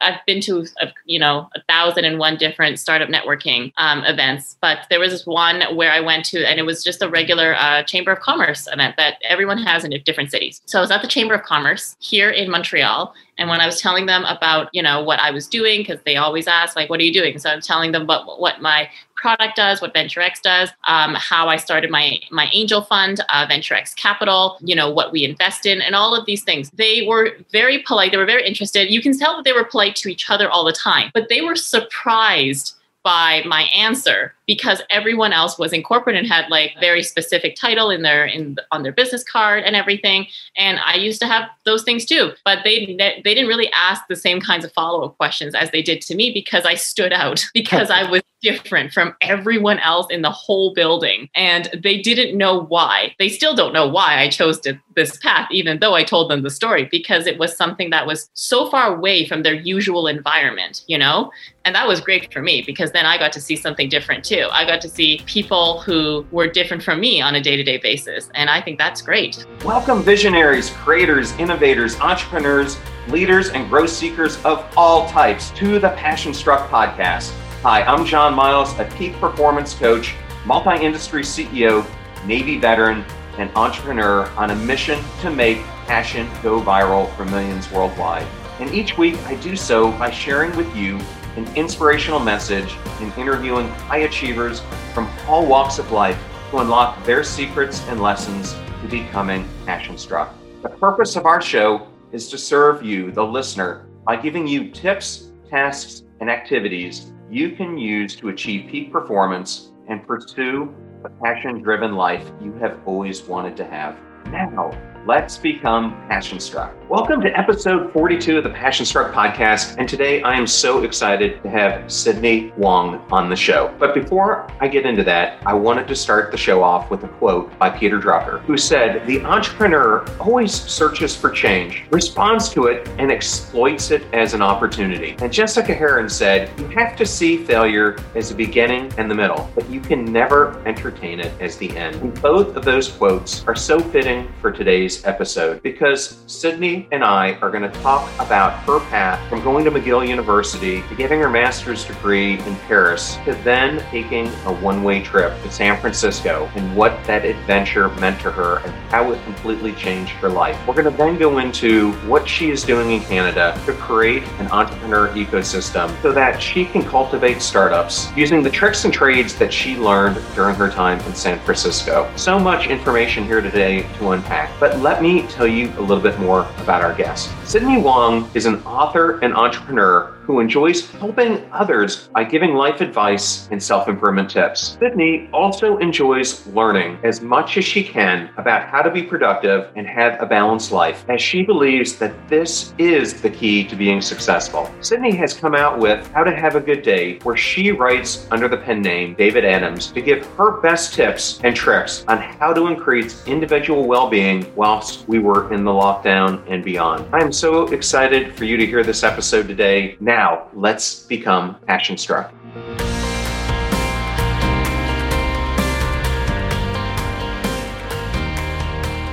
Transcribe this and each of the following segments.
I've been to uh, you know a thousand and one different startup networking um, events, but there was one where I went to, and it was just a regular uh, Chamber of Commerce event that everyone has in different cities. So I was at the Chamber of Commerce here in Montreal, and when I was telling them about, you know, what I was doing, because they always ask, like, what are you doing? So I'm telling them what, what my product does, what VenturX does, um, how I started my my angel fund, uh, VenturX Capital, you know, what we invest in, and all of these things. They were very polite. They were very interested. You can tell that they were polite to each other all the time, but they were surprised by my answer because everyone else was in corporate and had like very specific title in their in on their business card and everything. And i used to have those things too but they they didn't really ask the same kinds of follow-up questions as they did to me because i stood out because i was different from everyone else in the whole building. And they didn't know why. They still don't know why i chose to, this path even though i told them the story because it was something that was so far away from their usual environment you know? And that was great for me because then I got to see something different too. I got to see people who were different from me on a day to day basis. And I think that's great. Welcome, visionaries, creators, innovators, entrepreneurs, leaders, and growth seekers of all types to the Passion Struck podcast. Hi, I'm John Miles, a peak performance coach, multi industry CEO, Navy veteran, and entrepreneur on a mission to make passion go viral for millions worldwide. And each week I do so by sharing with you an inspirational message in interviewing high achievers from all walks of life to unlock their secrets and lessons to becoming passion struck. The purpose of our show is to serve you, the listener, by giving you tips, tasks, and activities you can use to achieve peak performance and pursue the passion driven life you have always wanted to have. Now, Let's become passion struck. Welcome to episode 42 of the Passion Struck podcast. And today I am so excited to have Sydney Wong on the show. But before I get into that, I wanted to start the show off with a quote by Peter Drucker, who said, The entrepreneur always searches for change, responds to it, and exploits it as an opportunity. And Jessica Herrin said, You have to see failure as the beginning and the middle, but you can never entertain it as the end. And both of those quotes are so fitting for today's today's episode because Sydney and I are going to talk about her path from going to McGill University to getting her master's degree in Paris to then taking a one way trip to San Francisco and what that adventure meant to her and how it completely changed her life. We're going to then go into what she is doing in Canada to create an entrepreneur ecosystem so that she can cultivate startups using the tricks and trades that she learned during her time in San Francisco. So much information here today to unpack, but let me tell you a little bit more about our guest. Sydney Wong is an author and entrepreneur who enjoys helping others by giving life advice and self improvement tips. Sydney also enjoys learning as much as she can about how to be productive and have a balanced life, as she believes that this is the key to being successful. Sydney has come out with How to Have a Good Day, where she writes under the pen name David Adams to give her best tips and tricks on how to increase individual well being whilst we were in the lockdown and beyond. I am so excited for you to hear this episode today. Now, now, let's become passion struck.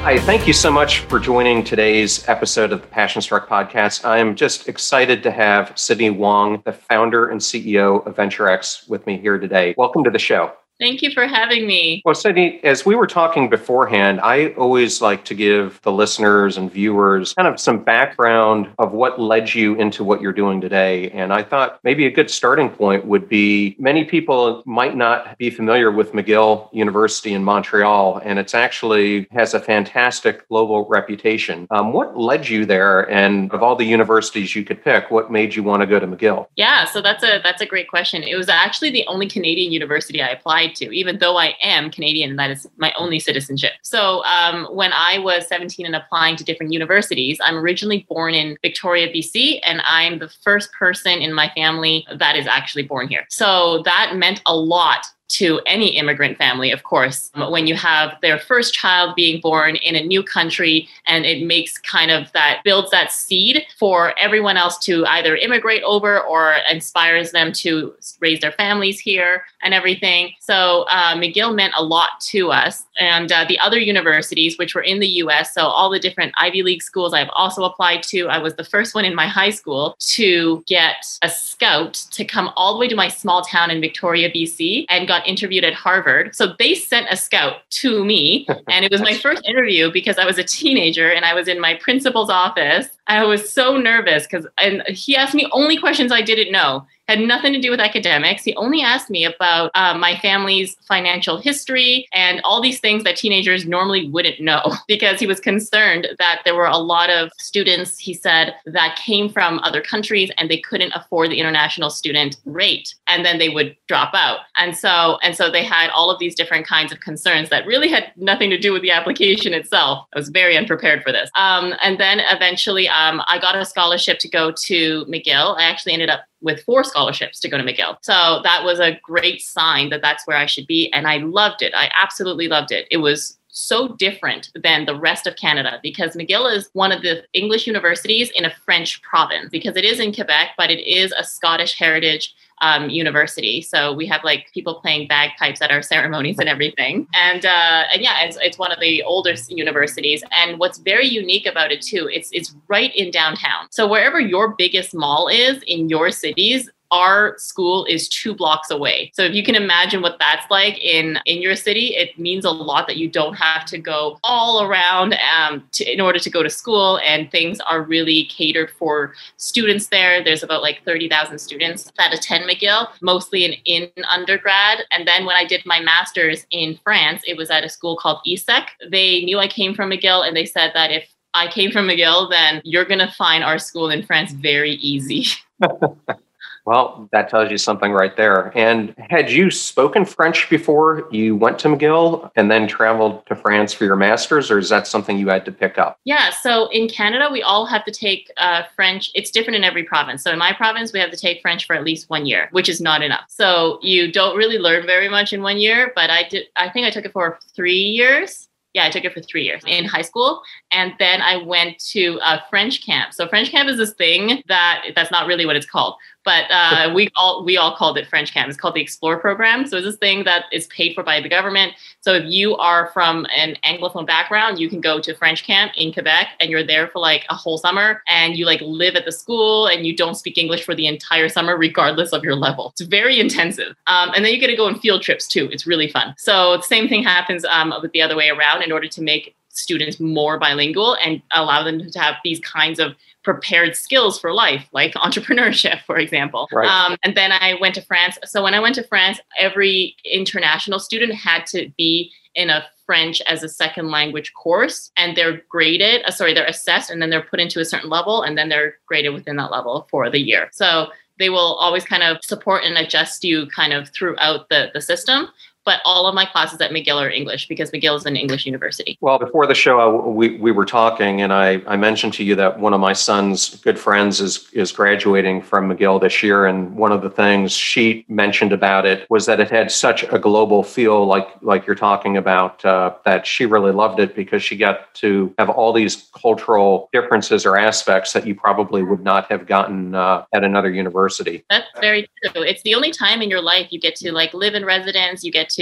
Hi, thank you so much for joining today's episode of the Passion Struck podcast. I am just excited to have Sydney Wong, the founder and CEO of VenturX, with me here today. Welcome to the show. Thank you for having me. Well, Sydney, as we were talking beforehand, I always like to give the listeners and viewers kind of some background of what led you into what you're doing today. And I thought maybe a good starting point would be many people might not be familiar with McGill University in Montreal, and it's actually has a fantastic global reputation. Um, what led you there? And of all the universities you could pick, what made you want to go to McGill? Yeah, so that's a that's a great question. It was actually the only Canadian university I applied applied to, even though I am Canadian and that is my only citizenship. So um, when I was 17 and applying to different universities, I'm originally born in Victoria, BC, and I'm the first person in my family that is actually born here. So that meant a lot to any immigrant family, of course, when you have their first child being born in a new country and it makes kind of that builds that seed for everyone else to either immigrate over or inspires them to raise their families here and everything. So uh, McGill meant a lot to us. And uh, the other universities, which were in the US, so all the different Ivy League schools I've also applied to, I was the first one in my high school to get a scout to come all the way to my small town in Victoria, BC, and got interviewed at Harvard. So they sent a scout to me. And it was my first interview because I was a teenager and I was in my principal's office. I was so nervous because and he asked me only questions I didn't know had nothing to do with academics. He only asked me about uh, my family's financial history and all these things that teenagers normally wouldn't know because he was concerned that there were a lot of students, he said, that came from other countries and they couldn't afford the international student rate and then they would drop out. And so and so they had all of these different kinds of concerns that really had nothing to do with the application itself. I was very unprepared for this. Um, and then eventually um, I got a scholarship to go to McGill. I actually ended up with four scholarships to go to McGill. So that was a great sign that that's where I should be. And I loved it. I absolutely loved it. It was so different than the rest of Canada because McGill is one of the English universities in a French province because it is in Quebec, but it is a Scottish heritage um, university. So we have like people playing bagpipes at our ceremonies and everything. And uh, and yeah, it's, it's one of the older universities. And what's very unique about it too, it's it's right in downtown. So wherever your biggest mall is in your cities, our school is two blocks away. So if you can imagine what that's like in in your city, it means a lot that you don't have to go all around um, to, in order to go to school, and things are really catered for students there. There's about like thirty thousand students that attend McGill, mostly in in undergrad. And then when I did my master's in France, it was at a school called ESSEC. They knew I came from McGill, and they said that if I came from McGill, then you're going to find our school in France very easy. Well, that tells you something right there. And had you spoken French before you went to McGill and then traveled to France for your master's, or is that something you had to pick up? Yeah, so in Canada, we all have to take uh, French. It's different in every province. So in my province, we have to take French for at least one year, which is not enough. So you don't really learn very much in one year, but I did. I think I took it for three years yeah, I took it for three years in high school, and then I went to a French camp. So French camp is this thing that that's not really what it's called, but uh, we all we all called it French camp. It's called the Explore program. So it's this thing that is paid for by the government. So if you are from an anglophone background, you can go to French camp in Quebec, and you're there for like a whole summer, and you like live at the school, and you don't speak English for the entire summer, regardless of your level. It's very intensive, um, and then you get to go on field trips too. It's really fun. So the same thing happens um, with the other way around. In order to make students more bilingual and allow them to have these kinds of prepared skills for life, like entrepreneurship, for example. Right. Um, and then I went to France. So when I went to France, every international student had to be in a French as a second language course, and they're graded. Uh, sorry, they're assessed, and then they're put into a certain level, and then they're graded within that level for the year. So they will always kind of support and adjust you kind of throughout the, the system but all of my classes at McGill are English because McGill is an English university. Well, before the show, uh, we, we were talking, and I, I mentioned to you that one of my son's good friends is, is graduating from McGill this year. And one of the things she mentioned about it was that it had such a global feel, like, like you're talking about, uh, that she really loved it because she got to have all these cultural differences or aspects that you probably would not have gotten uh, at another university. That's very true. It's the only time in your life you get to like live in residence, you get to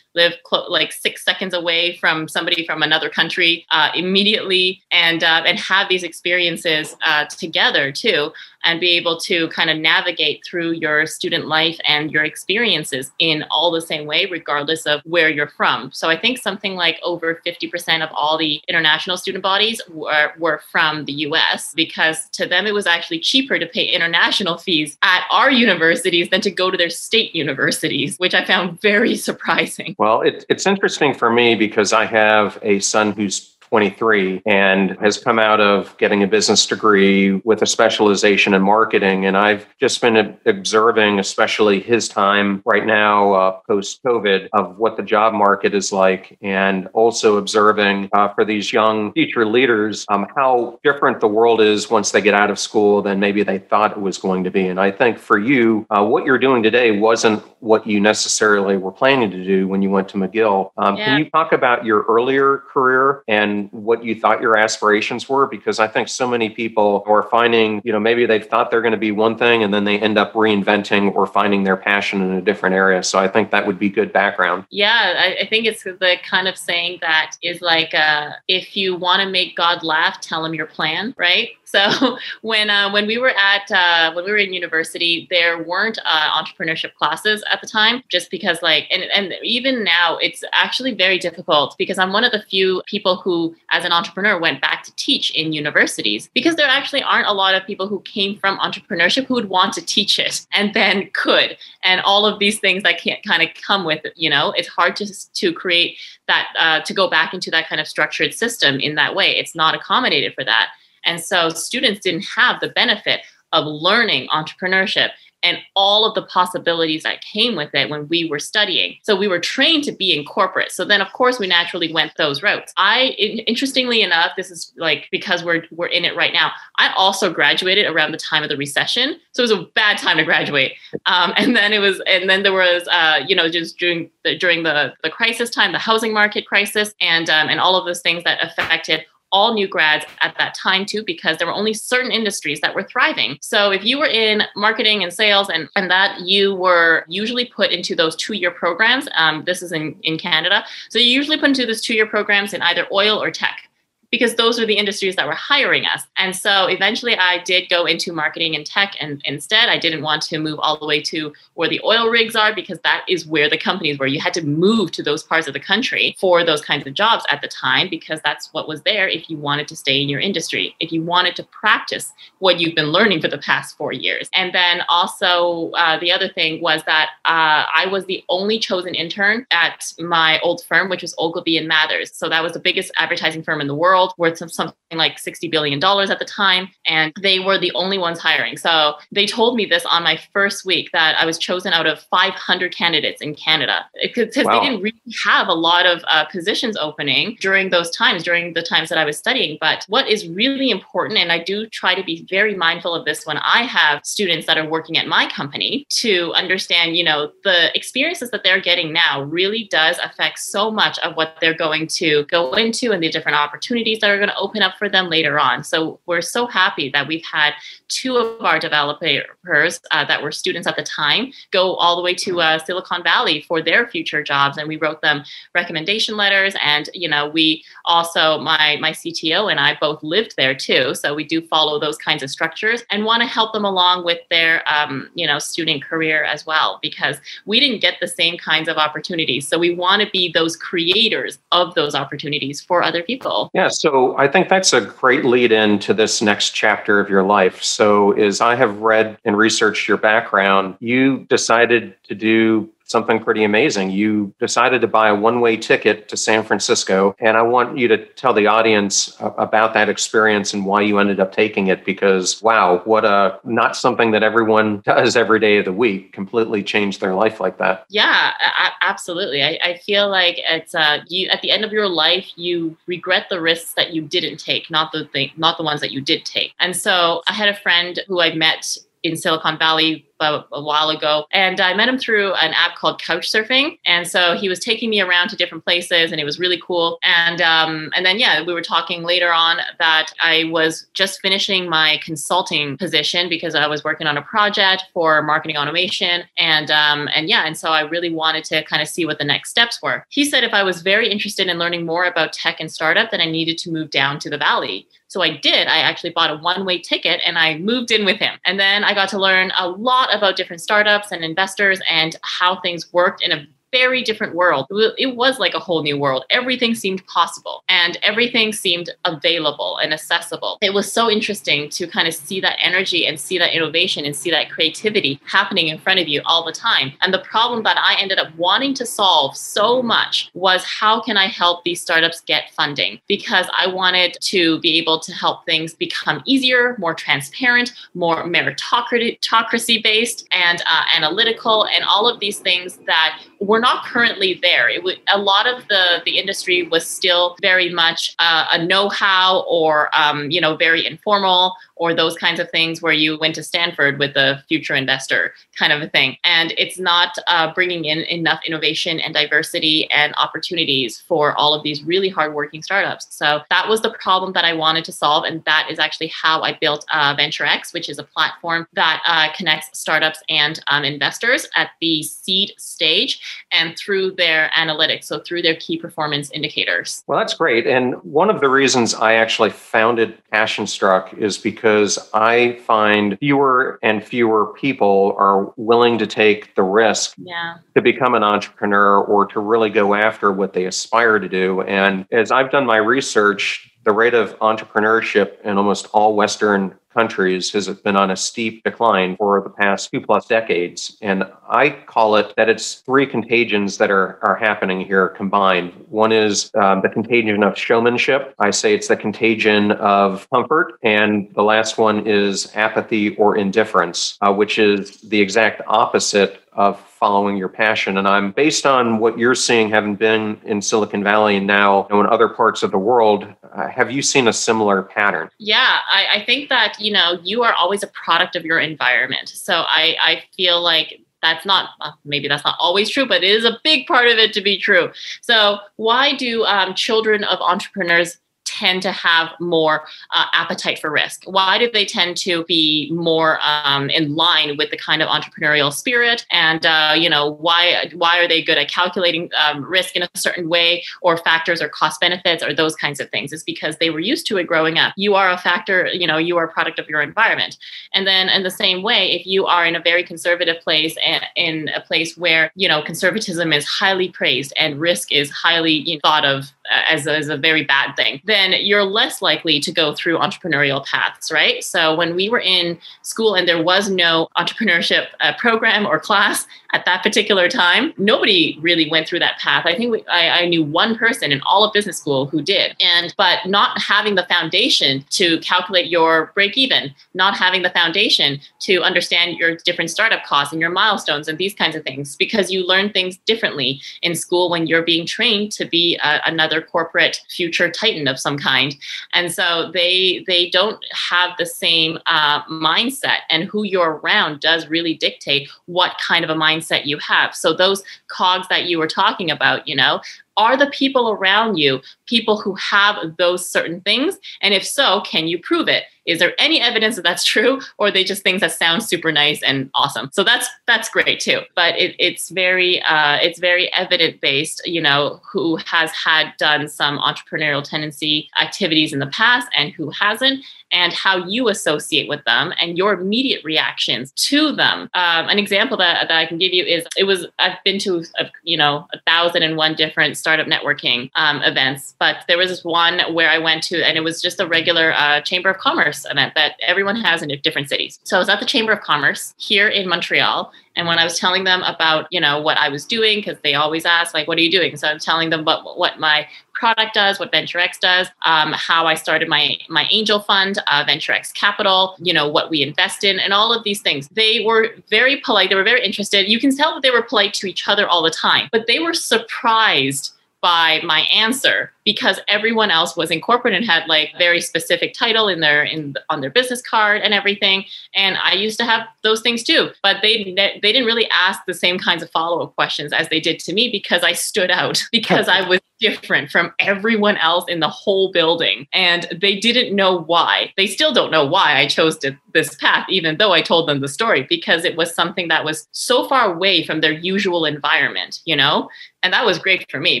live clo- like six seconds away from somebody from another country uh, immediately and uh, and have these experiences uh, together too and be able to kind of navigate through your student life and your experiences in all the same way regardless of where you're from. So i think something like over 50% of all the international student bodies were, were from the us because to them it was actually cheaper to pay international fees at our universities than to go to their state universities which i found very surprising. Well it, it's interesting for me because i have a son who's 23 and has come out of getting a business degree with a specialization in marketing. And I've just been observing, especially his time right now, uh, post COVID, of what the job market is like, and also observing uh, for these young future leaders um, how different the world is once they get out of school than maybe they thought it was going to be. And I think for you, uh, what you're doing today wasn't what you necessarily were planning to do when you went to McGill. Um, yeah. Can you talk about your earlier career and what you thought your aspirations were? Because I think so many people are finding, you know, maybe they've thought they're going to be one thing and then they end up reinventing or finding their passion in a different area. So I think that would be good background. Yeah, I, I think it's the kind of saying that is like, uh, if you want to make God laugh, tell him your plan, right? So when uh, when we were at uh, when we were in university, there weren't uh, entrepreneurship classes at the time, just because like and and even now it's actually very difficult because I'm one of the few people who, as an entrepreneur, went back to teach in universities because there actually aren't a lot of people who came from entrepreneurship who would want to teach it and then could and all of these things that can't kind of come with it. You know, it's hard to to create that uh, to go back into that kind of structured system in that way. It's not accommodated for that. And so students didn't have the benefit of learning entrepreneurship and all of the possibilities that came with it when we were studying. So we were trained to be in corporate. So then of course we naturally went those routes. I interestingly enough, this is like because we're we're in it right now. I also graduated around the time of the recession. So it was a bad time to graduate. Um, and then it was and then there was uh, you know just during the during the the crisis time, the housing market crisis and um, and all of those things that affected all new grads at that time too because there were only certain industries that were thriving. So if you were in marketing and sales and, and that you were usually put into those two-year programs. Um, this is in, in canada. So you usually put into those two-year programs in either oil or tech because those were the industries that were hiring us. And so eventually I did go into marketing and tech and instead I didn't want to move all the way to where the oil rigs are because that is where the companies were. You had to move to those parts of the country for those kinds of jobs at the time because that's what was there if you wanted to stay in your industry, if you wanted to practice what you've been learning for the past four years. And then also uh, the other thing was that uh, I was the only chosen intern at my old firm, which was Ogilvy and Mathers. So that was the biggest advertising firm in the world world, worth something like $60 billion at the time. And they were the only ones hiring. So they told me this on my first week that I was chosen out of 500 candidates in Canada because wow. they didn't really have a lot of uh, positions opening during those times, during the times that I was studying. But what is really important, and I do try to be very mindful of this when I have students that are working at my company to understand, you know, the experiences that they're getting now really does affect so much of what they're going to go into and the different opportunities opportunities that are going to open up for them later on. So we're so happy that we've had two of our developers uh, that were students at the time go all the way to uh, Silicon Valley for their future jobs, and we wrote them recommendation letters. And you know, we also my my CTO and I both lived there too, so we do follow those kinds of structures and want to help them along with their um, you know student career as well because we didn't get the same kinds of opportunities. So we want to be those creators of those opportunities for other people. Yeah, so I think that's a great lead in to this next chapter of your life. So, as I have read and researched your background, you decided to do something pretty amazing. You decided to buy a one way ticket to San Francisco. And I want you to tell the audience about that experience and why you ended up taking it because, wow, what a not something that everyone does every day of the week, completely changed their life like that. Yeah, absolutely. I, I feel like it's uh, you at the end of your life, you regret the risks that you didn't take, not the thing, not the ones that you did take. And so I had a friend who I met in Silicon Valley a, a, while ago, and I met him through an app called Couchsurfing. And so he was taking me around to different places, and it was really cool. And um, and then yeah, we were talking later on that I was just finishing my consulting position because I was working on a project for marketing automation, and um, and yeah, and so I really wanted to kind of see what the next steps were. He said if I was very interested in learning more about tech and startup, then I needed to move down to the valley. So I did. I actually bought a one way ticket and I moved in with him. And then I got to learn a lot about different startups and investors and how things worked in a very different world. It was like a whole new world. Everything seemed possible and everything seemed available and accessible. It was so interesting to kind of see that energy and see that innovation and see that creativity happening in front of you all the time. And the problem that I ended up wanting to solve so much was how can I help these startups get funding? Because I wanted to be able to help things become easier, more transparent, more meritocracy based, and uh, analytical, and all of these things that were not currently there. It a lot of the the industry was still very much uh, a know-how or um, you know very informal or those kinds of things where you went to Stanford with a future investor kind of a thing. And it's not uh, bringing in enough innovation and diversity and opportunities for all of these really hardworking startups. So that was the problem that I wanted to solve. And that is actually how I built uh, VenturX, which is a platform that uh, connects startups and um, investors at the seed stage and through their analytics, so through their key performance indicators. Well, that's great. And one of the reasons I actually founded PassionStruck is because because I find fewer and fewer people are willing to take the risk yeah. to become an entrepreneur or to really go after what they aspire to do. And as I've done my research, the rate of entrepreneurship in almost all Western countries has been on a steep decline for the past two plus decades. And I call it that it's three contagions that are, are happening here combined. One is um, the contagion of showmanship. I say it's the contagion of comfort. And the last one is apathy or indifference, uh, which is the exact opposite of following your passion. And I'm based on what you're seeing, having been in Silicon Valley and now you know, in other parts of the world. Uh, have you seen a similar pattern? Yeah, I, I think that you know you are always a product of your environment. So I, I feel like that's not uh, maybe that's not always true, but it is a big part of it to be true. So why do um, children of entrepreneurs tend to have more uh, appetite for risk? Why do they tend to be more um, in line with the kind of entrepreneurial spirit? And uh, you know, why why are they good at calculating um, risk in a certain way, or factors, or cost benefits, or those kinds of things? It's because they were used to it growing up. You are a factor. You know, you are a product of your environment. And then, in the same way, if you are in a very conservative place and in a place where you know conservatism is highly praised and risk is highly you know, thought of as a, as a very bad thing, then you're less likely to go through entrepreneurial paths, right? So when we were in school and there was no entrepreneurship uh, program or class at that particular time, nobody really went through that path. I think we, I, I knew one person in all of business school who did, and but not having the foundation to calculate your break even, not having the foundation to understand your different startup costs and your milestones and these kinds of things, because you learn things differently in school when you're being trained to be a, another corporate future titan of some kind, and so they they don't have the same uh, mindset, and who you're around does really dictate what kind of a mindset you have. So those cogs that you were talking about, you know, are the people around you people who have those certain things? And if so, can you prove it? Is there any evidence that that's true, or are they just things that sound super nice and awesome? So that's that's great too. But it, it's very uh, it's very evident based. You know, who has had done some entrepreneurial tendency activities in the past and who hasn't, and how you associate with them and your immediate reactions to them. Um, an example that, that I can give you is it was I've been to a, you know a thousand and one different startup networking um, events, but there was this one where I went to and it was just a regular uh, Chamber of Commerce event that everyone has in different cities. So I was at the Chamber of Commerce here in Montreal and when I was telling them about, you know, what I was doing, because they always ask, like, what are you doing? So I'm telling them about what my product does, what VenturX does, um, how I started my my angel fund, uh, VenturX Capital, you know, what we invest in, and all of these things. They were very polite. They were very interested. You can tell that they were polite to each other all the time, but they were surprised by my answer because everyone else was in corporate and had like very specific title in their in on their business card and everything. And i used to have those things too but they they didn't really ask the same kinds of follow-up questions as they did to me because i stood out because i was different from everyone else in the whole building. And they didn't know why. They still don't know why i chose to, this path even though i told them the story because it was something that was so far away from their usual environment you know? And that was great for me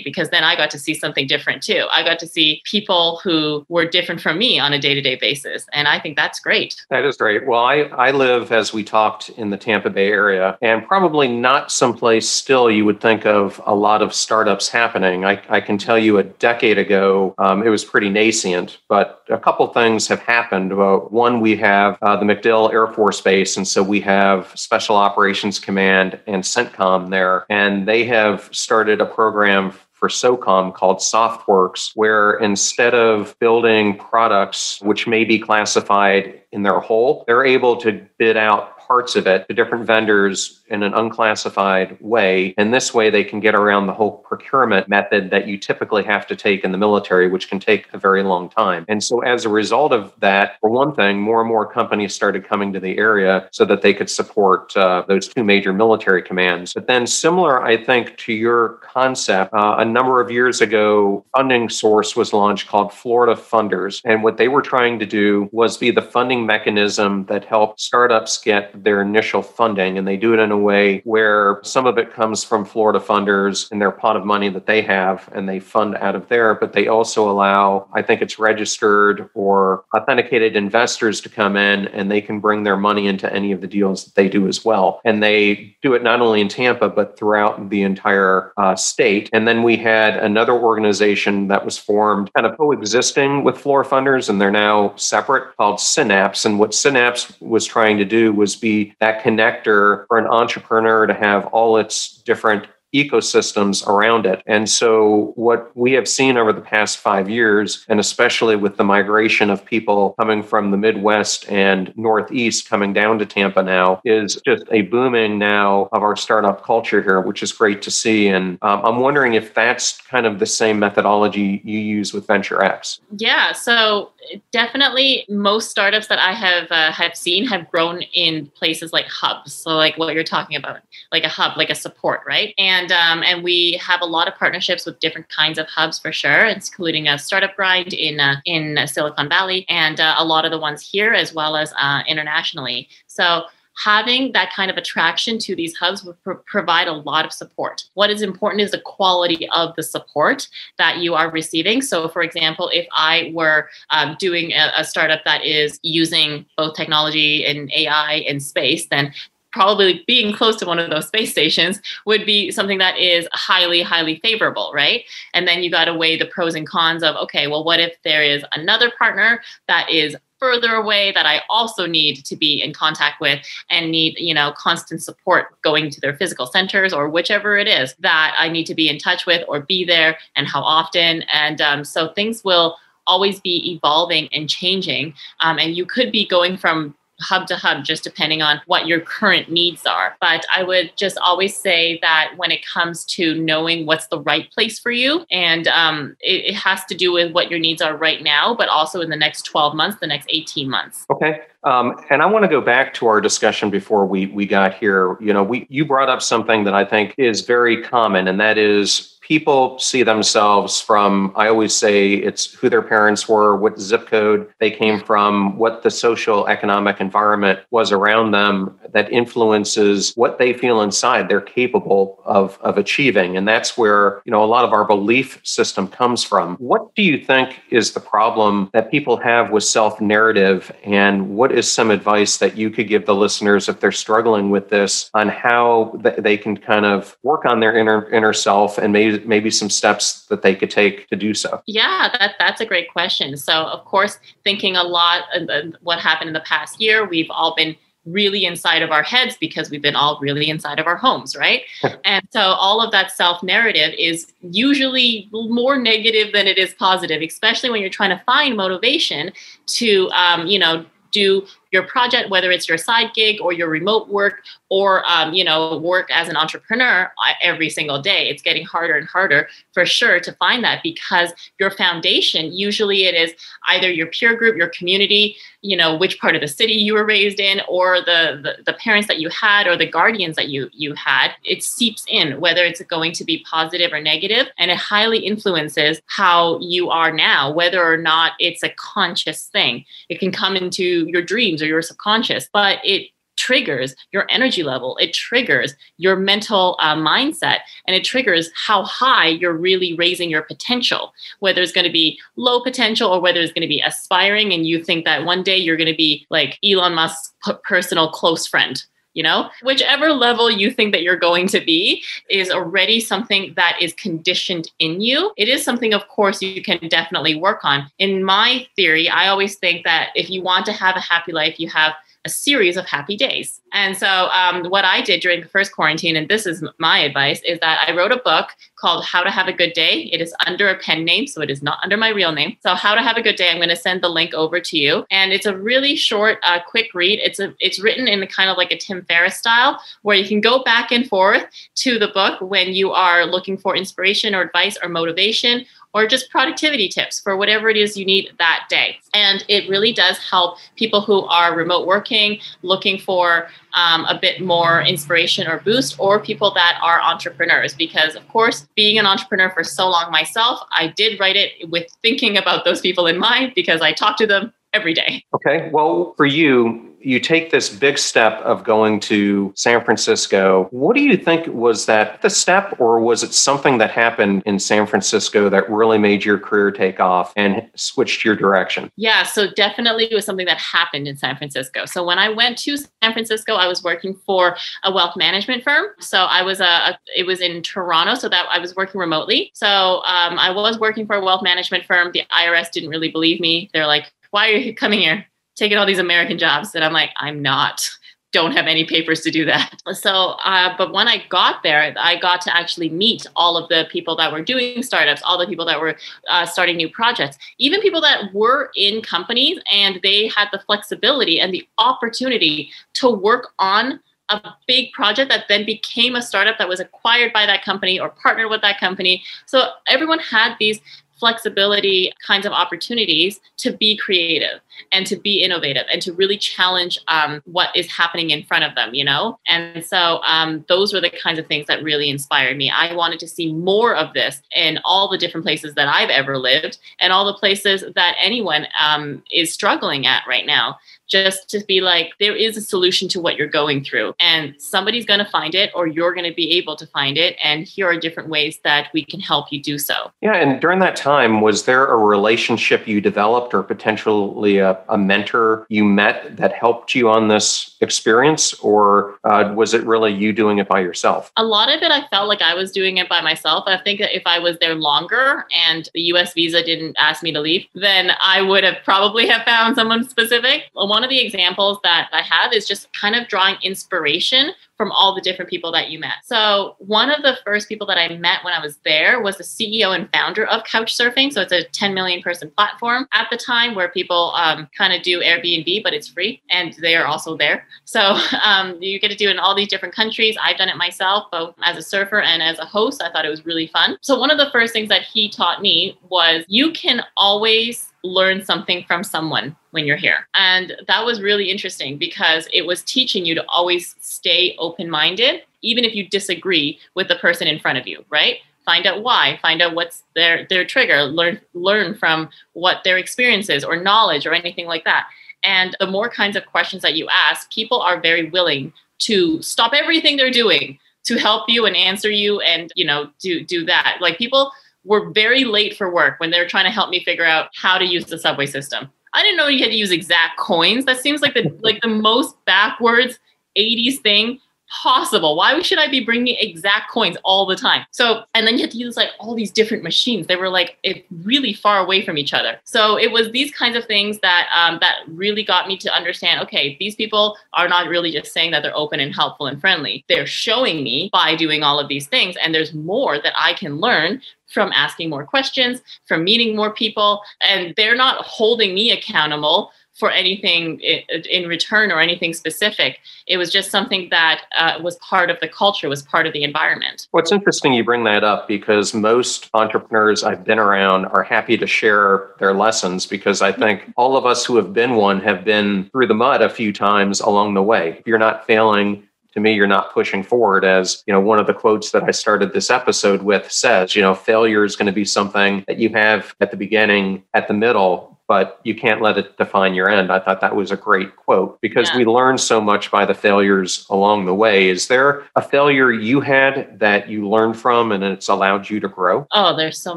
because then i got to see something different too too. I got to see people who were different from me on a day to day basis. And I think that's great. That is great. Well, I, I live, as we talked, in the Tampa Bay area, and probably not someplace still you would think of a lot of startups happening. I, I can tell you a decade ago, um, it was pretty nascent, but a couple things have happened. One, we have uh, the MacDill Air Force Base, and so we have Special Operations Command and CENTCOM there, and they have started a program for SOCOM called SOFWERX, where instead of building products which may be classified in their whole, they're able to bid out parts of it to different vendors in an unclassified way. And this way, they can get around the whole procurement method that you typically have to take in the military, which can take a very long time. And so, as a result of that, for one thing, more and more companies started coming to the area so that they could support uh, those two major military commands. But then, similar, I think, to your concept, uh, a number of years ago, funding source was launched called Florida Funders. And what they were trying to do was be the funding mechanism that helped startups get their initial funding, and they do it in a way where some of it comes from Florida funders and their pot of money that they have, and they fund out of there. But they also allow, I think it's registered or authenticated investors to come in, and they can bring their money into any of the deals that they do as well. And they do it not only in Tampa, but throughout the entire uh, state. And then we had another organization that was formed kind of coexisting with Florida funders, and they're now separate called Synapse. And what Synapse was trying to do was be that connector for an entrepreneur to have all its different ecosystems around it. And so, what we have seen over the past five years, and especially with the migration of people coming from the Midwest and Northeast coming down to Tampa now, is just a booming now of our startup culture here, which is great to see. And um, I'm wondering if that's kind of the same methodology you use with VenturX. Yeah. So, definitely most startups that I have uh, have seen have grown in places like hubs. So like what you're talking about, like a hub, like a support, right? And um, and we have a lot of partnerships with different kinds of hubs for sure, including a startup grind in uh, in Silicon Valley, and uh, a lot of the ones here as well as uh, internationally. So having that kind of attraction to these hubs will pro- provide a lot of support. What is important is the quality of the support that you are receiving. So, for example, if I were um, doing a, a startup that is using both technology and AI and space, then probably being close to one of those space stations would be something that is highly highly favorable right and then you got to weigh the pros and cons of okay well what if there is another partner that is further away that I also need to be in contact with and need, you know, constant support going to their physical centers or whichever it is that I need to be in touch with or be there and how often. And um, so things will always be evolving and changing. Um, and you could be going from hub to hub, just depending on what your current needs are. But I would just always say that when it comes to knowing what's the right place for you, and um, it, it has to do with what your needs are right now, but also in the next 12 months, the next 18 months. Okay. Um, and I want to go back to our discussion before we we got here. You know, we you brought up something that I think is very common, and that is people see themselves from, I always say it's who their parents were, what zip code they came from, what the social economic environment was around them that influences what they feel inside they're capable of, of achieving. And that's where, you know, a lot of our belief system comes from. What do you think is the problem that people have with self narrative? And what is some advice that you could give the listeners if they're struggling with this on how they can kind of work on their inner, inner self and maybe maybe some steps that they could take to do so? Yeah, that, that's a great question. So, of course, thinking a lot of what happened in the past year, we've all been really inside of our heads because we've been all really inside of our homes, right? and so all of that self narrative is usually more negative than it is positive, especially when you're trying to find motivation to, um, you know, do your project, whether it's your side gig or your remote work or um, you know work as an entrepreneur uh, every single day. It's getting harder and harder for sure to find that because your foundation usually it is either your peer group, your community, you know which part of the city you were raised in, or the the, the parents that you had or the guardians that you you had. It seeps in whether it's going to be positive or negative, and it highly influences how you are now, whether or not it's a conscious thing. It can come into your dreams or your subconscious, but it triggers your energy level, it triggers your mental uh, mindset, and it triggers how high you're really raising your potential. Whether it's going to be low potential or whether it's going to be aspiring, and you think that one day you're going to be like Elon Musk's personal close friend you know? Whichever level you think that you're going to be is already something that is conditioned in you. It is something of course you can definitely work on. In my theory i always think that if you want to have a happy life you have a series of happy days. And so, um, what I did during the first quarantine, and this is my advice, is that I wrote a book called How to Have a Good Day. It is under a pen name, so it is not under my real name. So, How to Have a Good Day, I'm going to send the link over to you. And it's a really short, uh, quick read. It's a it's written in the kind of like a Tim Ferriss style, where you can go back and forth to the book when you are looking for inspiration or advice or motivation or just productivity tips for whatever it is you need that day. And it really does help people who are remote working, looking for um, a bit more inspiration or boost, or people that are entrepreneurs. Because, of course, being an entrepreneur for so long myself, I did write it with thinking about those people in mind because I talk to them every day. Okay. Well, for you, you take this big step of going to San Francisco. What do you think was that the step, or was it something that happened in San Francisco that really made your career take off and switched your direction? Yeah, so definitely it was something that happened in San Francisco. So when I went to San Francisco, I was working for a wealth management firm. So I was a, a it was in Toronto, so that I was working remotely. So um, I was working for a wealth management firm. The IRS didn't really believe me. They're like, "Why are you coming here?" Taking all these American jobs. that I'm like, I'm not don't have any papers to do that. So, uh, but when I got there, I got to actually meet all of the people that were doing startups, all the people that were uh, starting new projects, even people that were in companies and they had the flexibility and the opportunity to work on a big project that then became a startup that was acquired by that company or partnered with that company. So everyone had these flexibility kinds of opportunities to be creative and to be innovative and to really challenge um, what is happening in front of them, you know? And so um, those were the kinds of things that really inspired me. I wanted to see more of this in all the different places that I've ever lived and all the places that anyone um, is struggling at right now just to be like, there is a solution to what you're going through, and somebody's going to find it, or you're going to be able to find it. And here are different ways that we can help you do so. Yeah. And during that time, was there a relationship you developed, or potentially a, a mentor you met that helped you on this experience, or uh, was it really you doing it by yourself? A lot of it, I felt like I was doing it by myself. I think that if I was there longer and the US visa didn't ask me to leave, then I would have probably have found someone specific. One of the examples that I have is just kind of drawing inspiration from all the different people that you met. So, one of the first people that I met when I was there was the CEO and founder of Couchsurfing. So, it's a 10 million person platform at the time where people um, kind of do Airbnb, but it's free and they are also there. So, um, you get to do it in all these different countries. I've done it myself, both as a surfer and as a host. I thought it was really fun. So, one of the first things that he taught me was you can always learn something from someone when you're here. And that was really interesting because it was teaching you to always stay open minded, even if you disagree with the person in front of you, right? Find out why, find out what's their, their trigger, learn, learn from what their experience is or knowledge or anything like that. And the more kinds of questions that you ask, people are very willing to stop everything they're doing to help you and answer you and you know do do that like people were very late for work when they were trying to help me figure out how to use the subway system. I didn't know you had to use exact coins. That seems like the like the most backwards 80s thing possible. Why should I be bringing exact coins all the time? So, and then you had to use like all these different machines. They were like it really far away from each other. So it was these kinds of things that um, that really got me to understand. Okay, these people are not really just saying that they're open and helpful and friendly. They're showing me by doing all of these things, and there's more that I can learn from asking more questions, from meeting more people, and they're not holding me accountable for anything in return or anything specific. It was just something that uh, was part of the culture, was part of the environment. What's interesting you bring that up because most entrepreneurs I've been around are happy to share their lessons because I think all of us who have been one have been through the mud a few times along the way. If you're not failing, to me you're not pushing forward as you know one of the quotes that i started this episode with says you know failure is going to be something that you have at the beginning at the middle but you can't let it define your end. I thought that was a great quote because Yeah. we learn so much by the failures along the way. Is there a failure you had that you learned from and it's allowed you to grow? Oh, there's so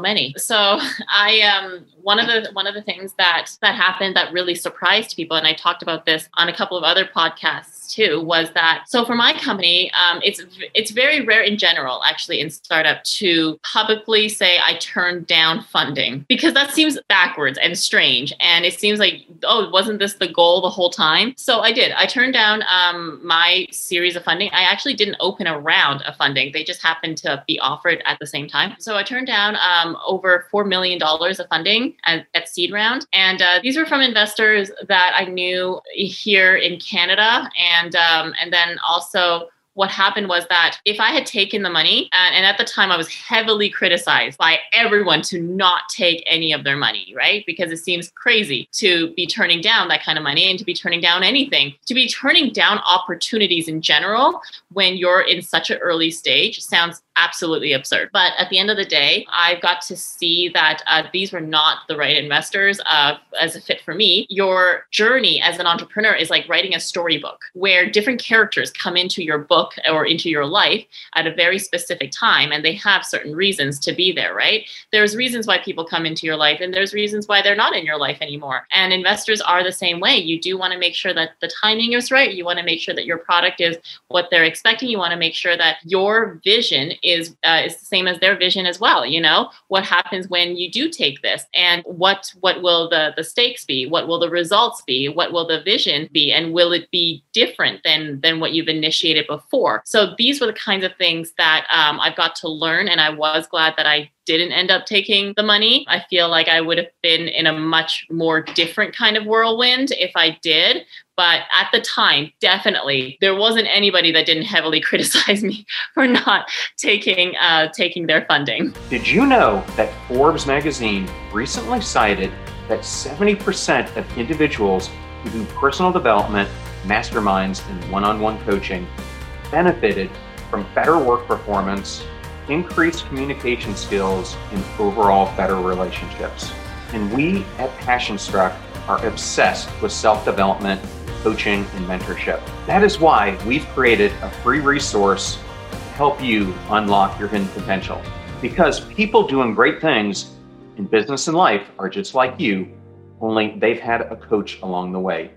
many. So I um one of the one of the things that that happened that really surprised people, and I talked about this on a couple of other podcasts too, was that so for my company, um, it's it's very rare in general, actually, in startup to publicly say I turned down funding because that seems backwards and strange, and it seems like oh, wasn't this the goal the whole time? So I did. I turned down um, my series of funding. I actually didn't open a round of funding; they just happened to be offered at the same time. So I turned down um, over four million dollars of funding at, at seed round, and uh, these were from investors that I knew here in Canada, and um, and then also what happened was that if I had taken the money, and, and, at the time I was heavily criticized by everyone to not take any of their money, right? Because it seems crazy to be turning down that kind of money and to be turning down anything, to be turning down opportunities in general when you're in such an early stage sounds absolutely absurd. But at the end of the day, I got to see that uh, these were not the right investors uh, as a fit for me. Your journey as an entrepreneur is like writing a storybook where different characters come into your book or into your life at a very specific time and they have certain reasons to be there, right? There's reasons why people come into your life and there's reasons why they're not in your life anymore. And investors are the same way. You do want to make sure that the timing is right. You want to make sure that your product is what they're expecting. You want to make sure that your vision is uh, is the same as their vision as well. You know what happens when you do take this, and what what will the the stakes be? What will the results be? What will the vision be? And will it be different than than what you've initiated before? So these were the kinds of things that um, I've got to learn, and I was glad that I didn't end up taking the money. I feel like I would have been in a much more different kind of whirlwind if I did. But at the time, definitely, there wasn't anybody that didn't heavily criticize me for not taking uh, taking their funding. Did you know that Forbes magazine recently cited that 70% of individuals who do personal development, masterminds, and one-on-one coaching benefited from better work performance, increased communication skills, and overall better relationships. And we at Passion Struck are obsessed with self development, coaching, and mentorship. That is why we've created a free resource to help you unlock your hidden potential. Because people doing great things in business and life are just like you, only they've had a coach along the way.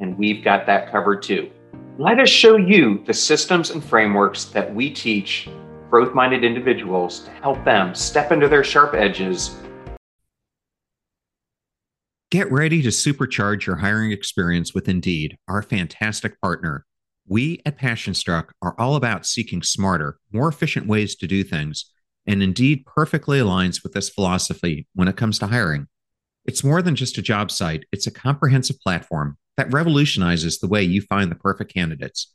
And we've got that covered too. Let us show you the systems and frameworks that we teach growth minded individuals to help them step into their sharp edges. Get ready to supercharge your hiring experience with Indeed, our fantastic partner. We at Passion Struck are all about seeking smarter, more efficient ways to do things, and Indeed perfectly aligns with this philosophy when it comes to hiring. It's more than just a job site, it's a comprehensive platform that revolutionizes the way you find the perfect candidates.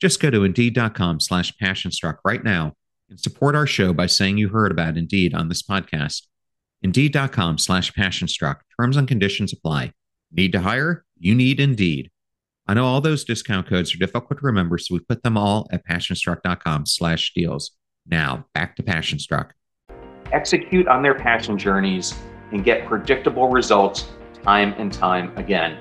Just go to indeed.com slash passionstruck right now and support our show by saying you heard about Indeed on this podcast. Indeed.com slash passionstruck. Terms and conditions apply. Need to hire? You need Indeed. I know all those discount codes are difficult to remember, so we put them all at passionstruck.com slash deals. Now, back to Passionstruck. Execute on their passion journeys and get predictable results time and time again.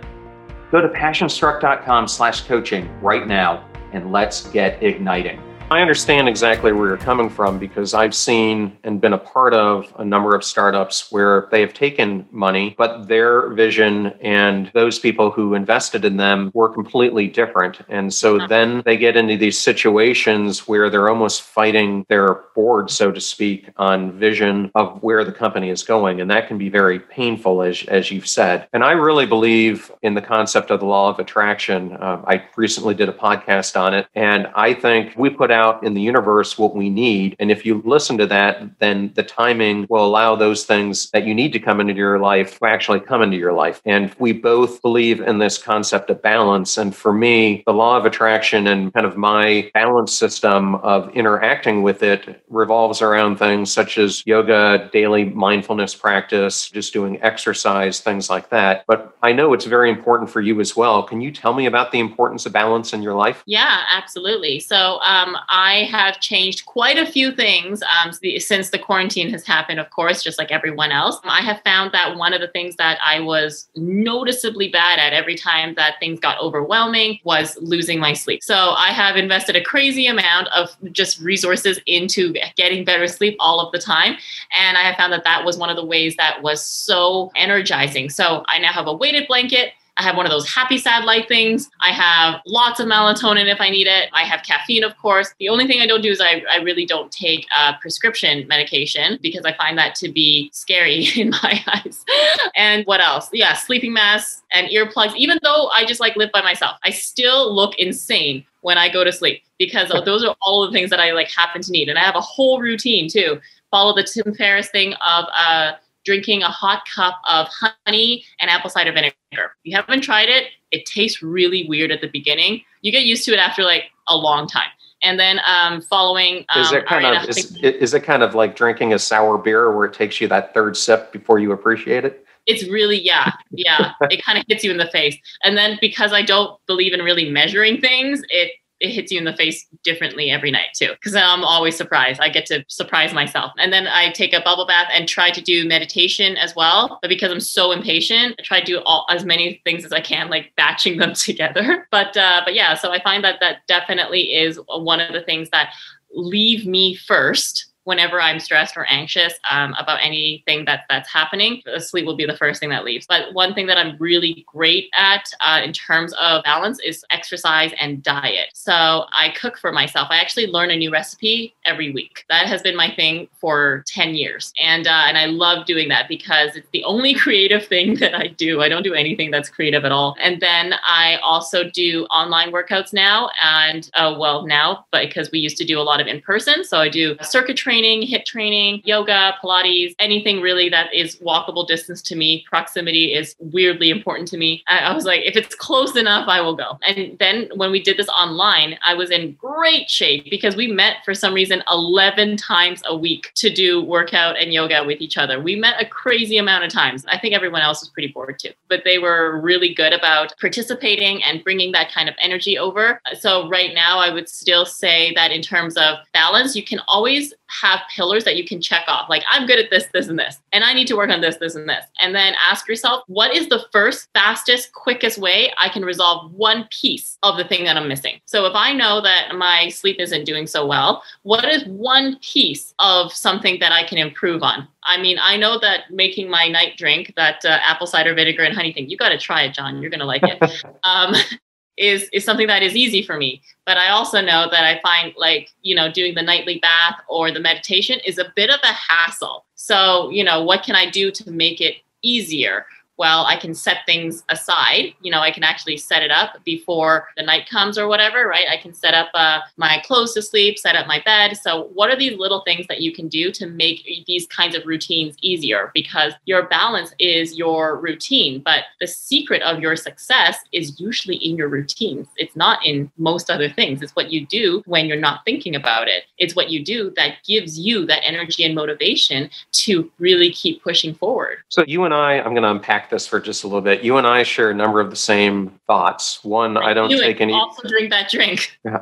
Go to passionstruck.com slash coaching right now and let's get igniting. I understand exactly where you're coming from because I've seen and been a part of a number of startups where they have taken money, but their vision and those people who invested in them were completely different. And so uh-huh. then they get into these situations where they're almost fighting their board, so to speak, on vision of where the company is going. And that can be very painful, as, as you've said. And I really believe in the concept of the law of attraction. Uh, I recently did a podcast on it. And I think we put out in the universe what we need. And if you listen to that, then the timing will allow those things that you need to come into your life to actually come into your life. And we both believe in this concept of balance. And for me, the law of attraction and kind of my balance system of interacting with it revolves around things such as yoga, daily mindfulness practice, just doing exercise, things like that. But I know it's very important for you as well. Can you tell me about the importance of balance in your life? Yeah, absolutely. So um, I have changed quite a few things um, since the quarantine has happened, of course, just like everyone else. I have found that one of the things that I was noticeably bad at every time that things got overwhelming was losing my sleep. So I have invested a crazy amount of just resources into getting better sleep all of the time. And I have found that that was one of the ways that was so energizing. So I now have a weighted blanket. I have one of those happy sad light things. I have lots of melatonin if I need it. I have caffeine, of course. The only thing I don't do is I, I really don't take a prescription medication because I find that to be scary in my eyes. and what else? Yeah, sleeping masks and earplugs. Even though I just like live by myself, I still look insane when I go to sleep because those are all the things that I like happen to need. And I have a whole routine too. Follow the Tim Ferriss thing of uh drinking a hot cup of honey and apple cider vinegar. If you haven't tried it, it tastes really weird at the beginning. You get used to it after like a long time. And then um, following um, is it kind of is, is it kind of like drinking a sour beer where it takes you that third sip before you appreciate it? It's really yeah, yeah. it kind of hits you in the face. And then because I don't believe in really measuring things, it it hits you in the face differently every night too because i'm always surprised. I get to surprise myself. And then i take a bubble bath and try to do meditation as well but because i'm so impatient i try to do all as many things as i can like batching them together. But uh, but yeah so i find that that definitely is one of the things that leave me first whenever I'm stressed or anxious um, about anything that that's happening, sleep will be the first thing that leaves. But one thing that I'm really great at uh, in terms of balance is exercise and diet. So I cook for myself. I actually learn a new recipe every week. That has been my thing for 10 years. And, uh, and I love doing that because it's the only creative thing that I do. I don't do anything that's creative at all. And then I also do online workouts now. And uh, well, now, because we used to do a lot of in person. So I do circuit training training, HIIT training, yoga, Pilates, anything really that is walkable distance to me. Proximity is weirdly important to me. I, I was like, if it's close enough, I will go. And then when we did this online, I was in great shape because we met for some reason 11 times a week to do workout and yoga with each other. We met a crazy amount of times. I think everyone else was pretty bored too, but they were really good about participating and bringing that kind of energy over. So right now, I would still say that in terms of balance, you can always have pillars that you can check off. Like, I'm good at this, this, and this, and I need to work on this, this, and this. And then ask yourself, what is the first, fastest, quickest way I can resolve one piece of the thing that I'm missing? So if I know that my sleep isn't doing so well, what is one piece of something that I can improve on? I mean, I know that making my night drink, that uh, apple cider vinegar and honey thing, you got to try it, John. You're going to like it. um, is is something that is easy for me. But i also know that i find like you know doing the nightly bath or the meditation is a bit of a hassle. So you know what can i do to make it easier well, I can set things aside. You know, I can actually set it up before the night comes or whatever, right? I can set up uh, my clothes to sleep, set up my bed. So, what are these little things that you can do to make these kinds of routines easier? Because your balance is your routine, but the secret of your success is usually in your routines. It's not in most other things. It's what you do when you're not thinking about it. It's what you do that gives you that energy and motivation to really keep pushing forward. So, you and I, I'm going to unpack this for just a little bit. You and I share a number of the same thoughts. One, I, I don't take any. Also, drink that drink. Yeah,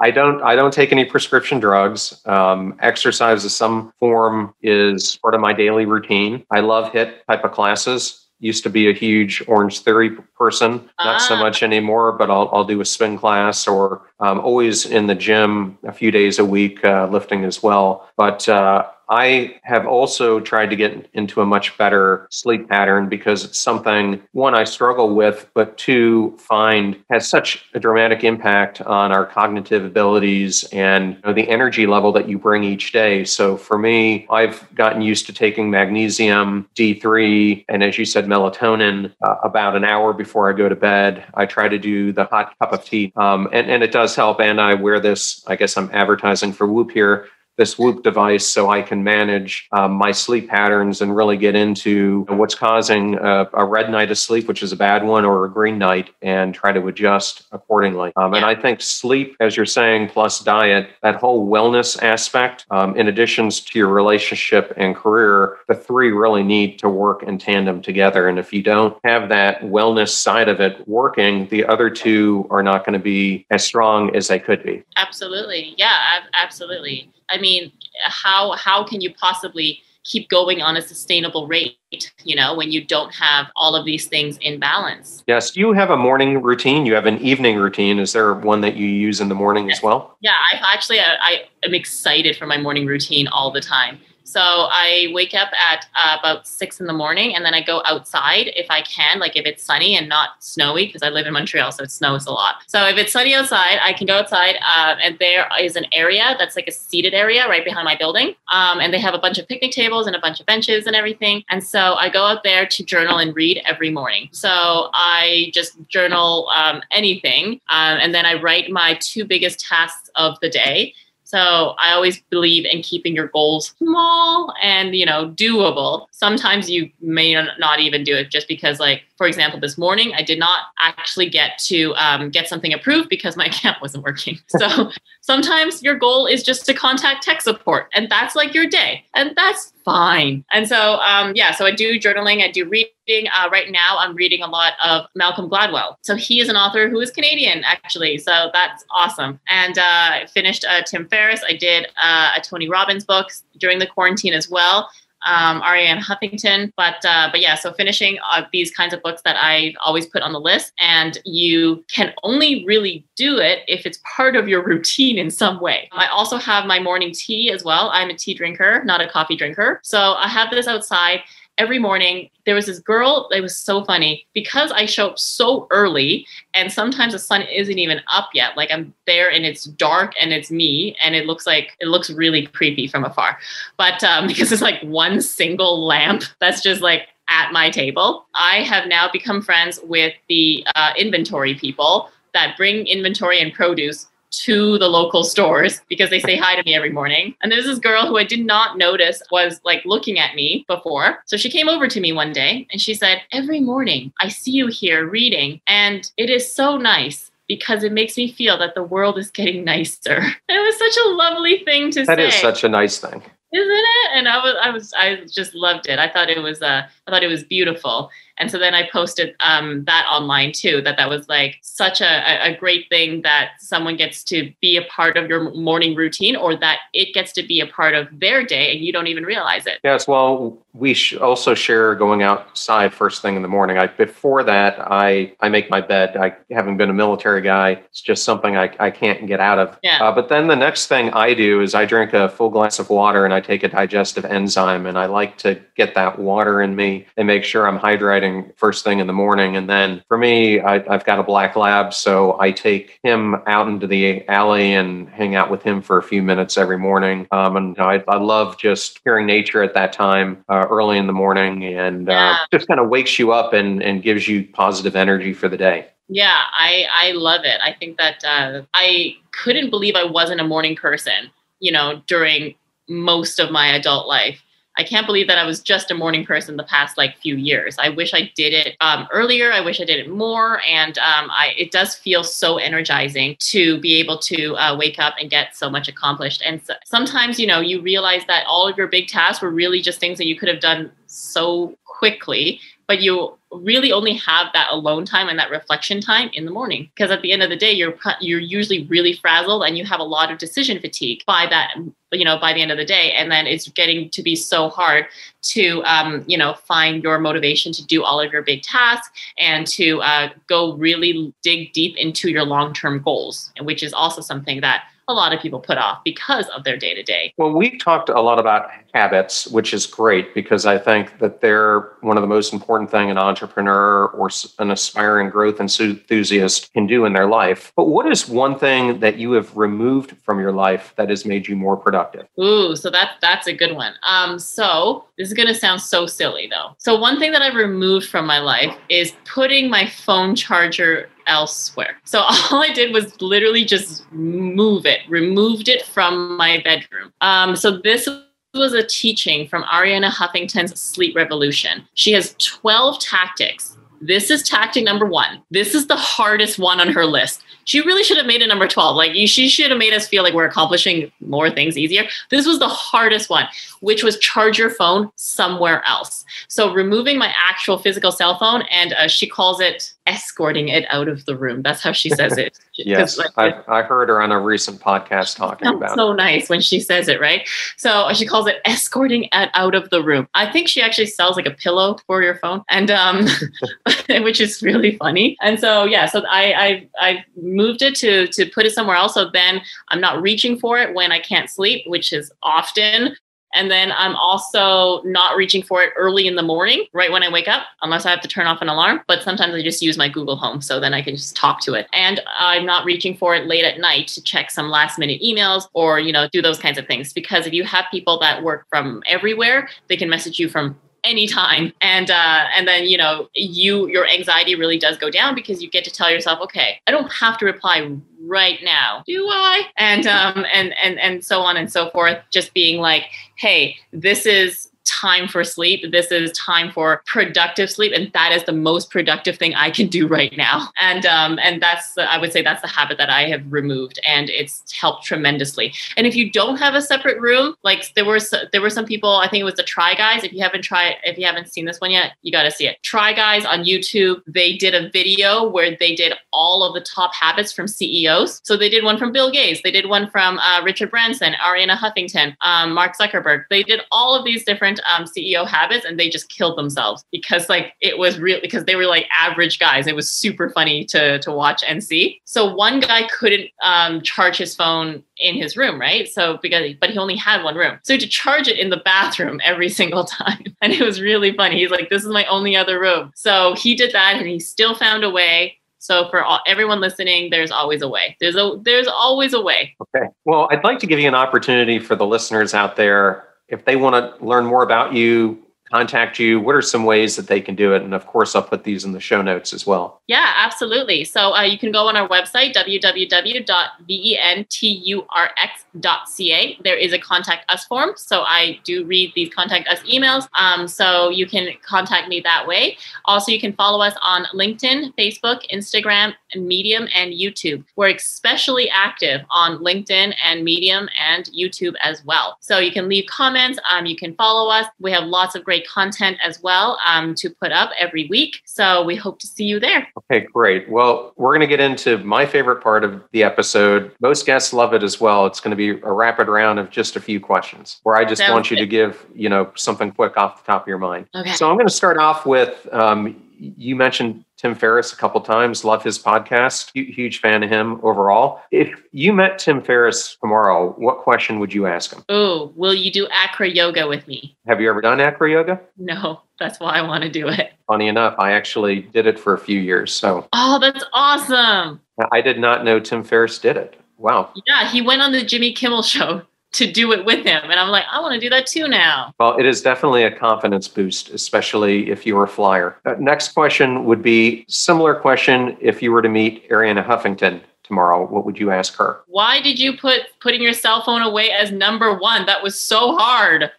I don't. I don't take any prescription drugs. Um, exercise of some form is part of my daily routine. I love HIIT type of classes. used to be a huge Orange Theory person, not ah. so much anymore, but I'll, I'll do a spin class or um, always in the gym a few days a week uh, lifting as well. But uh, I have also tried to get into a much better sleep pattern because it's something, one, I struggle with, but two, find has such a dramatic impact on our cognitive abilities and you know, the energy level that you bring each day. So for me, I've gotten used to taking magnesium, D3, and as you said, melatonin uh, about an hour before I go to bed. I try to do the hot cup of tea, um, and, and it does help. And I wear this, I guess I'm advertising for Whoop here this Whoop device so I can manage um, my sleep patterns and really get into what's causing a, a, red night of sleep, which is a bad one, or a green night, and try to adjust accordingly. Um, and I think sleep, as you're saying, plus diet, that whole wellness aspect, um, in addition to your relationship and career, the three really need to work in tandem together. And if you don't have that wellness side of it working, the other two are not going to be as strong as they could be. Absolutely. Yeah, absolutely. I mean, how how can you possibly keep going on a sustainable rate you know when you don't have all of these things in balance? Yes you have a morning routine you have an evening routine. Is there one that you use in the morning as well? Yeah i actually I, I am excited for my morning routine all the time so I wake up at uh, about six in the morning and then I go outside if I can, like if it's sunny and not snowy, because I live in Montreal, so it snows a lot. So if it's sunny outside, I can go outside uh, and there is an area that's like a seated area right behind my building. Um, and they have a bunch of picnic tables and a bunch of benches and everything. And so I go out there to journal and read every morning. So I just journal um, anything um, and then I write my two biggest tasks of the day. So I always believe in keeping your goals small and, you know, doable. Sometimes you may not even do it just because, like, for example, this morning I did not actually get to um, get something approved because my account wasn't working. So sometimes your goal is just to contact tech support, and that's like your day, and that's fine. And so, um, yeah, so I do journaling, I do reading. Uh, right now, I'm reading a lot of Malcolm Gladwell. So he is an author who is Canadian, actually. So that's awesome. And uh, I finished uh, Tim Ferriss. I did uh, a Tony Robbins book during the quarantine as well um, Arianna Huffington. But uh, but yeah, so finishing uh, these kinds of books that I always put on the list, and you can only really do it if it's part of your routine in some way. I also have my morning tea as well. I'm a tea drinker, not a coffee drinker. So I have this outside every morning there was this girl it was so funny. Because i show up so early and sometimes the sun isn't even up yet like i'm there and it's dark and it's me and it looks like it looks really creepy from afar. But um, because it's like one single lamp that's just like at my table i have now become friends with the uh, inventory people that bring inventory and produce to the local stores because they say hi to me every morning. And there's this girl who I did not notice was like looking at me before. So she came over to me one day and she said, Every morning I see you here reading, and it is so nice because it makes me feel that the world is getting nicer. And it was such a lovely thing to that say. That is such a nice thing. Isn't it? And I was I was I just loved it. I thought it was uh I thought it was beautiful. And so then I posted um, that online too, that that was like such a, a great thing that someone gets to be a part of your morning routine or that it gets to be a part of their day and you don't even realize it. Yes, well, we sh- also share going outside first thing in the morning. I before that, I I make my bed. I haven't been a military guy. It's just something I, I can't get out of. Yeah. Uh, but then the next thing I do is I drink a full glass of water and I take a digestive enzyme and I like to get that water in me and make sure I'm hydrating first thing in the morning. And then for me, I, have got a black lab, so I take him out into the alley and hang out with him for a few minutes every morning. Um, and you know, I, I, love just hearing nature at that time. Uh, early in the morning and uh, yeah. uh, just kind of wakes you up and, and gives you positive energy for the day. Yeah, I, I love it. I think that uh, I couldn't believe I wasn't a morning person, you know, during most of my adult life. I can't believe that I was just a morning person the past like few years. I wish I did it um, earlier. I wish I did it more, and um, I, it does feel so energizing to be able to uh, wake up and get so much accomplished. And so, sometimes, you know, you realize that all of your big tasks were really just things that you could have done so quickly, but you really only have that alone time and that reflection time in the morning. Because at the end of the day you're you're usually really frazzled and you have a lot of decision fatigue by that you know by the end of the day. And then it's getting to be so hard to um, you know find your motivation to do all of your big tasks and to uh, go really dig deep into your long-term goals which is also something that a lot of people put off because of their day to day. Well, we've talked a lot about habits, which is great because I think that they're one of the most important thing an entrepreneur or an aspiring growth enthusiast can do in their life. But what is one thing that you have removed from your life that has made you more productive? Ooh, so that that's a good one. Um, so this is going to sound so silly though. So one thing that I've removed from my life is putting my phone charger elsewhere. So all I did was literally just move it, removed it from my bedroom. Um, so this was a teaching from Arianna Huffington's Sleep Revolution. She has 12 tactics. This is tactic number one. This is the hardest one on her list. She really should have made it number 12. Like she should have made us feel like we're accomplishing more things easier. This was the hardest one, which was charge your phone somewhere else. So removing my actual physical cell phone, and uh, she calls it escorting it out of the room. That's how she says it. yes, like, I, I, heard her on a recent podcast talking about. It. So it. nice when she says it, right? So she calls it escorting it out of the room. I think she actually sells like a pillow for your phone, and um, which is really funny. And so yeah, so I I I moved it to to put it somewhere else. So then I'm not reaching for it when I can't sleep, which is often. And then I'm also not reaching for it early in the morning, right when I wake up, unless I have to turn off an alarm. But sometimes I just use my Google Home so then I can just talk to it. And I'm not reaching for it late at night to check some last minute emails or, you know, do those kinds of things. Because if you have people that work from everywhere, they can message you from anytime. And uh and then you know you your anxiety really does go down because you get to tell yourself okay i don't have to reply right now. Do i? And um and and and so on and so forth just being like hey this is time for sleep. This is time for productive sleep, and that is the most productive thing I can do right now. And um, and that's I would say that's the habit that I have removed, and it's helped tremendously. And if you don't have a separate room, like there were there were some people, I think it was the Try Guys. If you haven't tried, if you haven't seen this one yet, you got to see it. Try Guys on YouTube. They did a video where they did all of the top habits from CEOs. So they did one from Bill Gates. They did one from uh, Richard Branson, Arianna Huffington, um, Mark Zuckerberg. They did all of these different um, CEO habits and they just killed themselves because like it was real because they were like average guys. It was super funny to to watch and see. So one guy couldn't um, charge his phone in his room, right? So because but he only had one room, so to charge it in the bathroom every single time, and it was really funny. He's like, "This is my only other room." So he did that, and he still found a way so for all, everyone listening, there's always a way. There's a there's always a way. Okay. Well, I'd like to give you an opportunity for the listeners out there if they want to learn more about you, contact you, what are some ways that they can do it? And of course, I'll put these in the show notes as well. Yeah, absolutely. So uh, you can go on our website, www.venturx.ca. There is a contact us form. So I do read these contact us emails. Um, so you can contact me that way. Also, you can follow us on LinkedIn, Facebook, Instagram, Medium, and YouTube. We're especially active on LinkedIn and Medium and YouTube as well. So you can leave comments. Um, you can follow us. We have lots of great great content as well um, to put up every week. So we hope to see you there. Okay, great. Well, we're going to get into my favorite part of the episode. Most guests love it as well. It's going to be a rapid round of just a few questions where I just Sounds want you good. to give, you know, something quick off the top of your mind. Okay. So I'm going to start off with um, you mentioned Tim Ferriss a couple times. Love his podcast. Huge fan of him overall. If you met Tim Ferriss tomorrow, what question would you ask him? Oh, will you do acro yoga with me? Have you ever done acro yoga? No, that's why I want to do it. Funny enough, I actually did it for a few years. So. Oh, that's awesome. I did not know Tim Ferriss did it. Wow. Yeah, he went on the Jimmy Kimmel show to do it with him. And I'm like, I want to do that too now. Well, it is definitely a confidence boost, especially if you're a flyer. Uh, next question would be similar question if you were to meet Arianna Huffington tomorrow, what would you ask her? Why did you put putting your cell phone away as number one? That was so hard.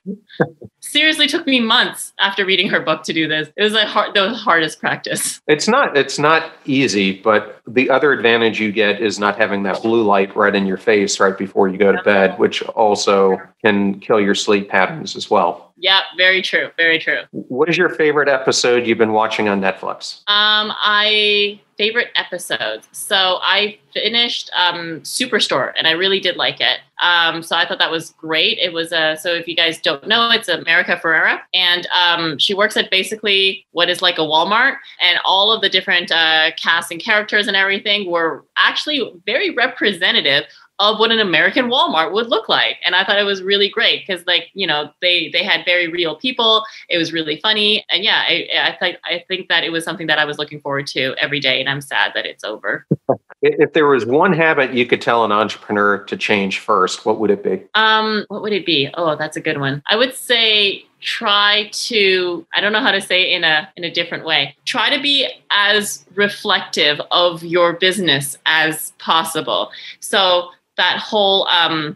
Seriously, took me months after reading her book to do this. It was like hard, the hardest practice. It's not. It's not easy, but the other advantage you get is not having that blue light right in your face right before you go to bed, which also can kill your sleep patterns as well. Yeah, very true. Very true. What is your favorite episode you've been watching on Netflix? Um, I favorite episodes. So I finished um, Superstore, and I really did like it. Um, so I thought that was great. It was a so if you guys don't know, it's America Ferrera, and um, she works at basically what is like a Walmart, and all of the different uh, cast and characters and everything were actually very representative of what an American Walmart would look like. And I thought it was really great because like, you know, they they had very real people. It was really funny. And yeah, I, I think I think that it was something that I was looking forward to every day. And I'm sad that it's over. If there was one habit you could tell an entrepreneur to change first, what would it be? Um, what would it be? Oh, that's a good one. I would say try to i don't know how to say it in a in a different way try to be as reflective of your business as possible so that whole um,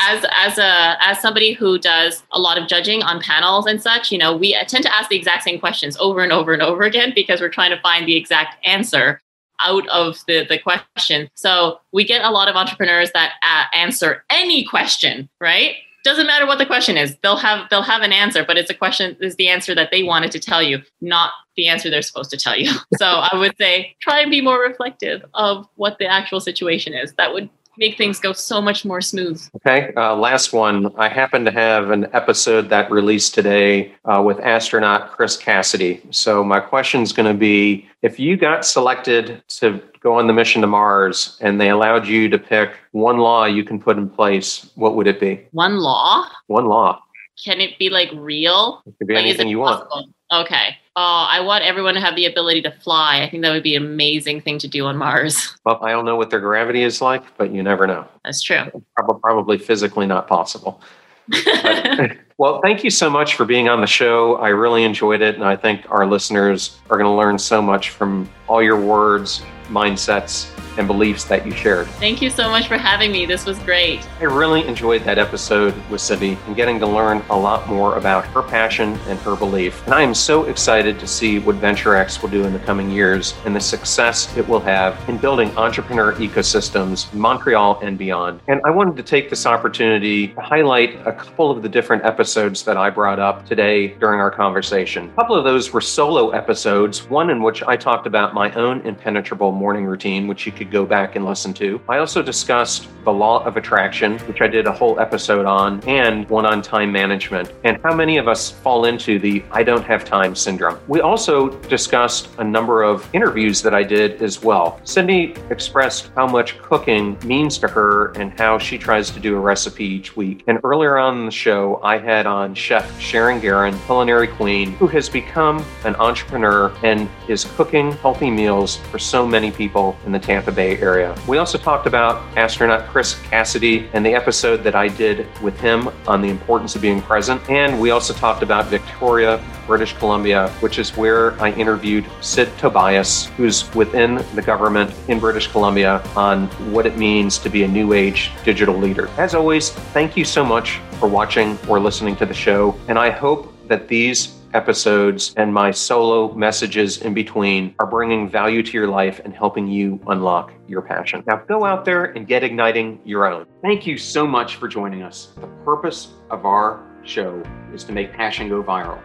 as as a as somebody who does a lot of judging on panels and such you know we tend to ask the exact same questions over and over and over again because we're trying to find the exact answer out of the, the question. So we get a lot of entrepreneurs that uh, answer any question right? Doesn't matter what the question is they'll have they'll have an answer but it's a question is the answer that they wanted to tell you not the answer they're supposed to tell you. So i would say try and be more reflective of what the actual situation is. That would make things go so much more smooth. Okay, uh, last one. I happen to have an episode that released today uh, with astronaut Chris Cassidy. So my question is going to be: If you got selected to go on the mission to Mars, and they allowed you to pick one law you can put in place, what would it be? One law. One law. Can it be like real? It could be like, anything you possible? want. Okay. Oh, I want everyone to have the ability to fly. I think that would be an amazing thing to do on Mars. Well, I don't know what their gravity is like, but you never know. That's true. Probably physically not possible. but, well, thank you so much for being on the show. I really enjoyed it. And I think our listeners are going to learn so much from all your words, mindsets, and beliefs that you shared. Thank you so much for having me. This was great. I really enjoyed that episode with Cindy and getting to learn a lot more about her passion and her belief. And I am so excited to see what VenturX will do in the coming years and the success it will have in building entrepreneur ecosystems in Montreal and beyond. And I wanted to take this opportunity to highlight a couple of the different episodes that I brought up today during our conversation. A couple of those were solo episodes, one in which I talked about my own impenetrable morning routine, which you could go back and listen to. I also discussed the law of attraction, which I did a whole episode on, and one on time management, and how many of us fall into the I don't have time syndrome. We also discussed a number of interviews that I did as well. Cindy expressed how much cooking means to her and how she tries to do a recipe each week. And earlier on in the show, I had on Chef Sharon Guerin, culinary queen, who has become an entrepreneur and is cooking healthy meals for so many people in the Tampa Bay area. We also talked about astronaut Chris Cassidy and the episode that I did with him on the importance of being present. And we also talked about Victoria, British Columbia, which is where I interviewed Sid Tobias, who's within the government in British Columbia, on what it means to be a new age digital leader. As always, thank you so much for watching or listening to the show. And I hope that these episodes and my solo messages in between are bringing value to your life and helping you unlock your passion. Now go out there and get igniting your own. Thank you so much for joining us. The purpose of our show is to make passion go viral.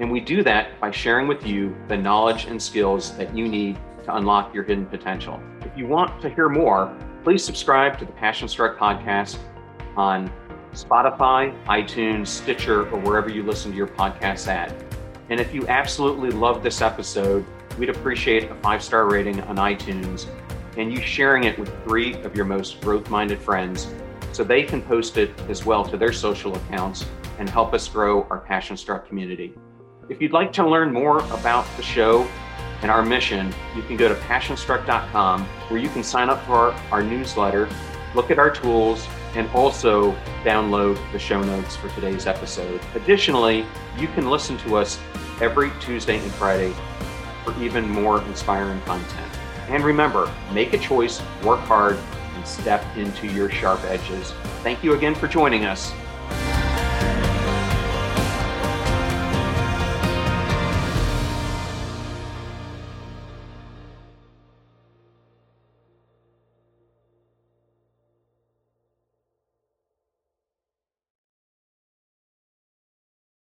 And we do that by sharing with you the knowledge and skills that you need to unlock your hidden potential. If you want to hear more, please subscribe to the Passion Struck podcast on Spotify, iTunes, Stitcher, or wherever you listen to your podcasts at. And if you absolutely love this episode, we'd appreciate a five star rating on iTunes and you sharing it with three of your most growth minded friends so they can post it as well to their social accounts and help us grow our Passion Struck community. If you'd like to learn more about the show and our mission, you can go to passionstruck.com where you can sign up for our, our newsletter, look at our tools, and also download the show notes for today's episode. Additionally, you can listen to us every Tuesday and Friday for even more inspiring content. And remember, make a choice, work hard, and step into your sharp edges. Thank you again for joining us.